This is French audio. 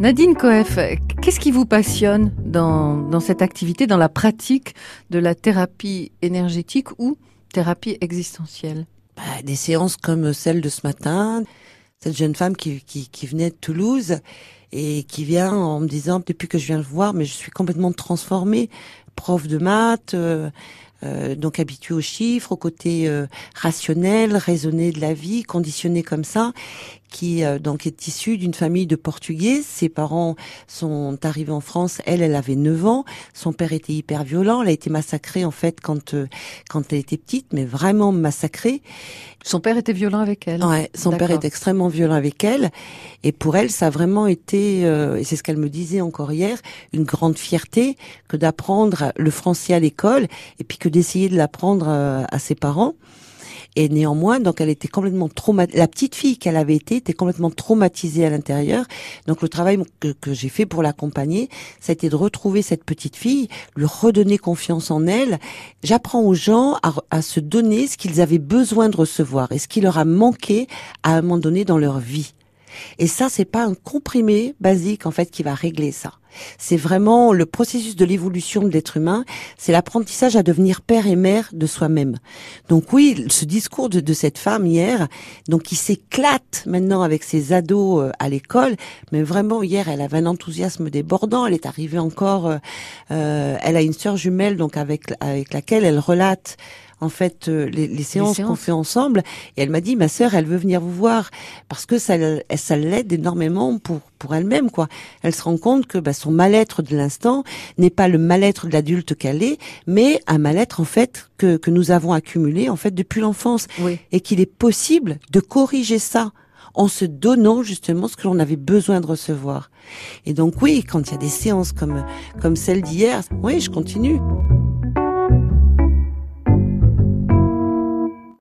Nadine Coef, qu'est-ce qui vous passionne dans, dans cette activité, dans la pratique de la thérapie énergétique ou thérapie existentielle? Bah, Des séances comme celle de ce matin, cette jeune femme qui, qui, qui, venait de Toulouse et qui vient en me disant depuis que je viens le voir, mais je suis complètement transformée, prof de maths, euh, euh, donc habitué aux chiffres, au côté euh, rationnel, raisonné de la vie, conditionné comme ça, qui euh, donc est issue d'une famille de Portugais. Ses parents sont arrivés en France. Elle, elle avait 9 ans. Son père était hyper violent. Elle a été massacrée en fait quand quand elle était petite, mais vraiment massacrée. Son père était violent avec elle. Ouais, son père est extrêmement violent avec elle. Et pour elle, ça a vraiment été, et c'est ce qu'elle me disait encore hier, une grande fierté que d'apprendre le français à l'école et puis que d'essayer de l'apprendre euh, à ses parents. Et néanmoins, donc elle était complètement traumatisée. La petite fille qu'elle avait été était complètement traumatisée à l'intérieur. Donc le travail que, j'ai fait pour l'accompagner, ça a été de retrouver cette petite fille, lui redonner confiance en elle. J'apprends aux gens à, à se donner ce qu'ils avaient besoin de recevoir et ce qui leur a manqué à un moment donné dans leur vie. Et ça, c'est pas un comprimé basique en fait qui va régler ça. C'est vraiment le processus de l'évolution de l'être humain. C'est l'apprentissage à devenir père et mère de soi-même. Donc oui, ce discours de, cette femme hier, donc qui s'éclate maintenant avec ses ados euh, à l'école, mais vraiment hier, elle avait un enthousiasme débordant. Elle est arrivée encore, euh, euh, elle a une sœur jumelle donc avec avec laquelle elle relate en fait euh, les, les, séances, qu'on fait ensemble. Et elle m'a dit, ma sœur, elle veut venir vous voir parce que ça, ça l'aide énormément pour pour elle-même quoi. Elle se rend compte que bah, son mal-être de l'instant n'est pas le mal-être de l'adulte qu'elle est, mais un mal-être en fait que que nous avons accumulé en fait depuis l'enfance et qu'il est possible de corriger ça en se donnant justement ce que l'on avait besoin de recevoir. Et donc oui, quand il y a des séances comme comme celle d'hier, oui, je continue.